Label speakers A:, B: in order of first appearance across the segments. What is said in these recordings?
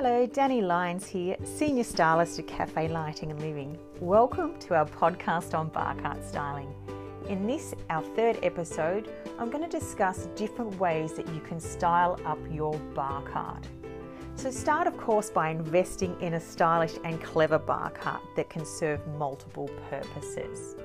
A: Hello, Dani Lyons here, Senior Stylist at Cafe Lighting and Living. Welcome to our podcast on bar cart styling. In this, our third episode, I'm going to discuss different ways that you can style up your bar cart. So, start of course by investing in a stylish and clever bar cart that can serve multiple purposes.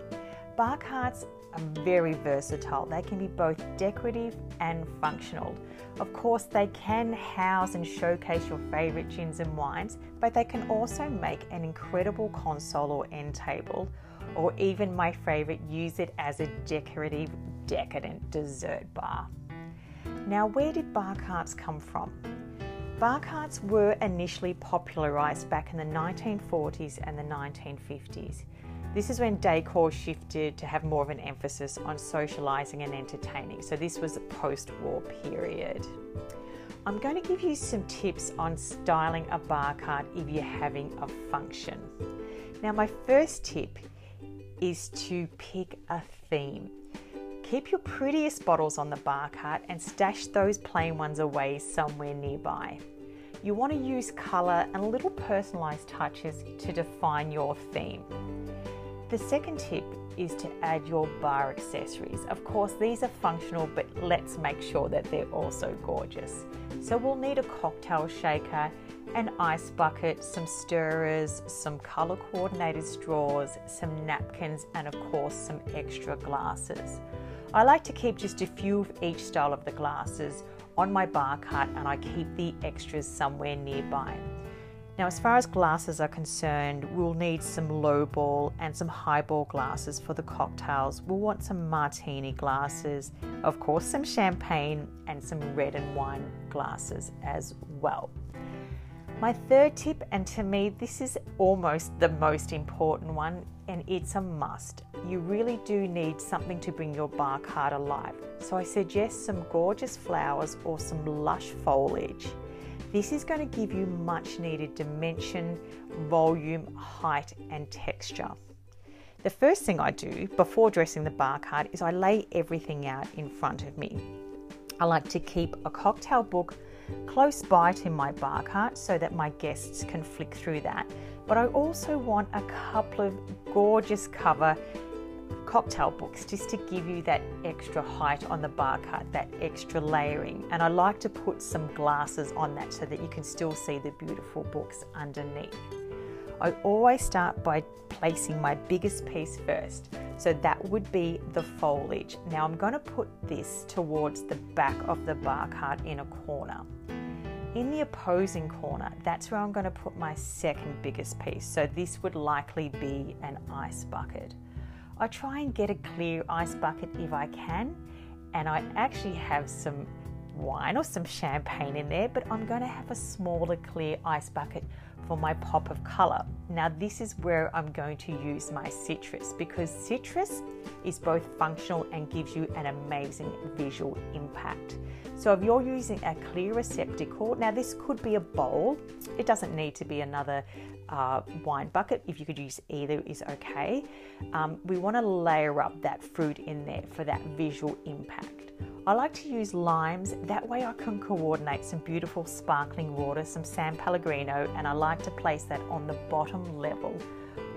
A: Bar carts are very versatile, they can be both decorative and functional. Of course, they can house and showcase your favourite gins and wines, but they can also make an incredible console or end table, or even my favourite, use it as a decorative, decadent dessert bar. Now, where did bar carts come from? Bar carts were initially popularised back in the 1940s and the 1950s. This is when decor shifted to have more of an emphasis on socialising and entertaining. So, this was a post war period. I'm going to give you some tips on styling a bar cart if you're having a function. Now, my first tip is to pick a theme. Keep your prettiest bottles on the bar cart and stash those plain ones away somewhere nearby. You want to use colour and little personalised touches to define your theme. The second tip is to add your bar accessories. Of course, these are functional, but let's make sure that they're also gorgeous. So, we'll need a cocktail shaker, an ice bucket, some stirrers, some color coordinated straws, some napkins, and of course, some extra glasses. I like to keep just a few of each style of the glasses on my bar cart and I keep the extras somewhere nearby. Now, as far as glasses are concerned, we'll need some lowball and some highball glasses for the cocktails. We'll want some martini glasses, of course, some champagne, and some red and wine glasses as well. My third tip, and to me, this is almost the most important one, and it's a must. You really do need something to bring your bar cart alive. So I suggest some gorgeous flowers or some lush foliage. This is going to give you much needed dimension, volume, height, and texture. The first thing I do before dressing the bar cart is I lay everything out in front of me. I like to keep a cocktail book close by to my bar cart so that my guests can flick through that. But I also want a couple of gorgeous cover cocktail books just to give you that extra height on the bar cart, that extra layering. And I like to put some glasses on that so that you can still see the beautiful books underneath. I always start by placing my biggest piece first. So that would be the foliage. Now I'm going to put this towards the back of the bar cart in a corner. In the opposing corner, that's where I'm going to put my second biggest piece. So this would likely be an ice bucket. I try and get a clear ice bucket if I can, and I actually have some wine or some champagne in there, but I'm going to have a smaller clear ice bucket for my pop of colour. Now, this is where I'm going to use my citrus because citrus is both functional and gives you an amazing visual impact. So, if you're using a clear receptacle, now this could be a bowl, it doesn't need to be another uh, wine bucket. If you could use either, is okay. Um, we want to layer up that fruit in there for that visual impact. I like to use limes, that way I can coordinate some beautiful sparkling water, some San Pellegrino, and I like to place that on the bottom level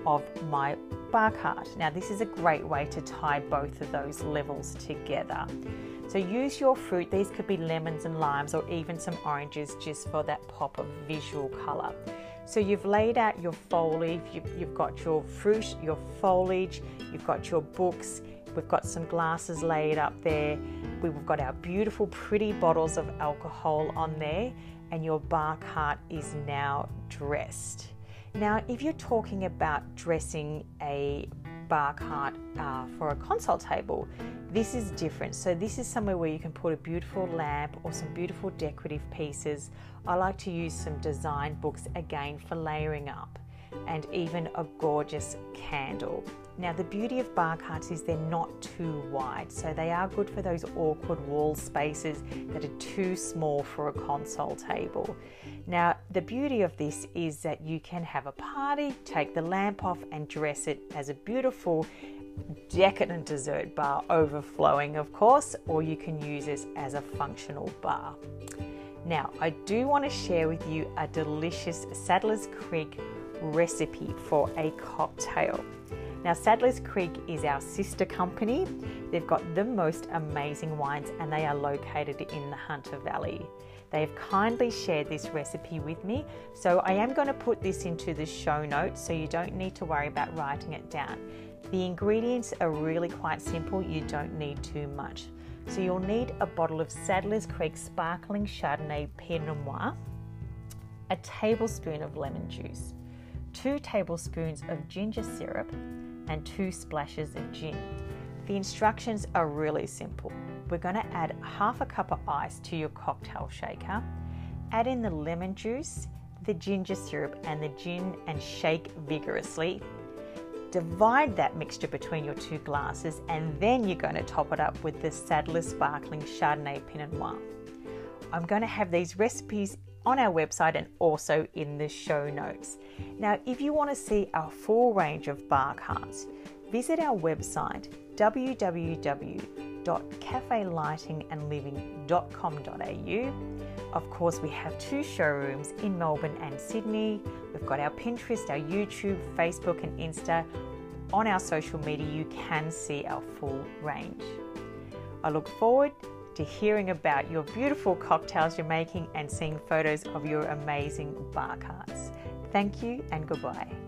A: of my bar cart. Now, this is a great way to tie both of those levels together. So, use your fruit, these could be lemons and limes, or even some oranges just for that pop of visual colour. So, you've laid out your foliage, you've, got your fruit, your foliage, you've got your books, we've got some glasses laid up there, we've got our beautiful, pretty bottles of alcohol on there, and your bar cart is now dressed. Now, if you're talking about dressing a bar cart uh, for a console table, this is different. So, this is somewhere where you can put a beautiful lamp or some beautiful decorative pieces. I like to use some design books again for layering up and even a gorgeous candle. Now, the beauty of bar carts is they're not too wide, so they are good for those awkward wall spaces that are too small for a console table. Now, the beauty of this is that you can have a party, take the lamp off, and dress it as a beautiful decadent dessert bar, overflowing, of course, or you can use this as a functional bar. Now, I do want to share with you a delicious Saddler's Creek recipe for a cocktail. Now, Saddler's Creek is our sister company. They've got the most amazing wines and they are located in the Hunter Valley. They have kindly shared this recipe with me, so I am going to put this into the show notes so you don't need to worry about writing it down. The ingredients are really quite simple, you don't need too much. So you'll need a bottle of Saddler's Creek Sparkling Chardonnay Pinot Noir, a tablespoon of lemon juice, two tablespoons of ginger syrup, and two splashes of gin. The instructions are really simple. We're going to add half a cup of ice to your cocktail shaker, add in the lemon juice, the ginger syrup, and the gin, and shake vigorously. Divide that mixture between your two glasses, and then you're going to top it up with the Saddler Sparkling Chardonnay Pinot Noir. I'm going to have these recipes on our website and also in the show notes. Now, if you want to see our full range of bar carts, visit our website www.cafelightingandliving.com.au. Of course, we have two showrooms in Melbourne and Sydney. We've got our Pinterest, our YouTube, Facebook, and Insta. On our social media, you can see our full range. I look forward to hearing about your beautiful cocktails you're making and seeing photos of your amazing bar carts. Thank you and goodbye.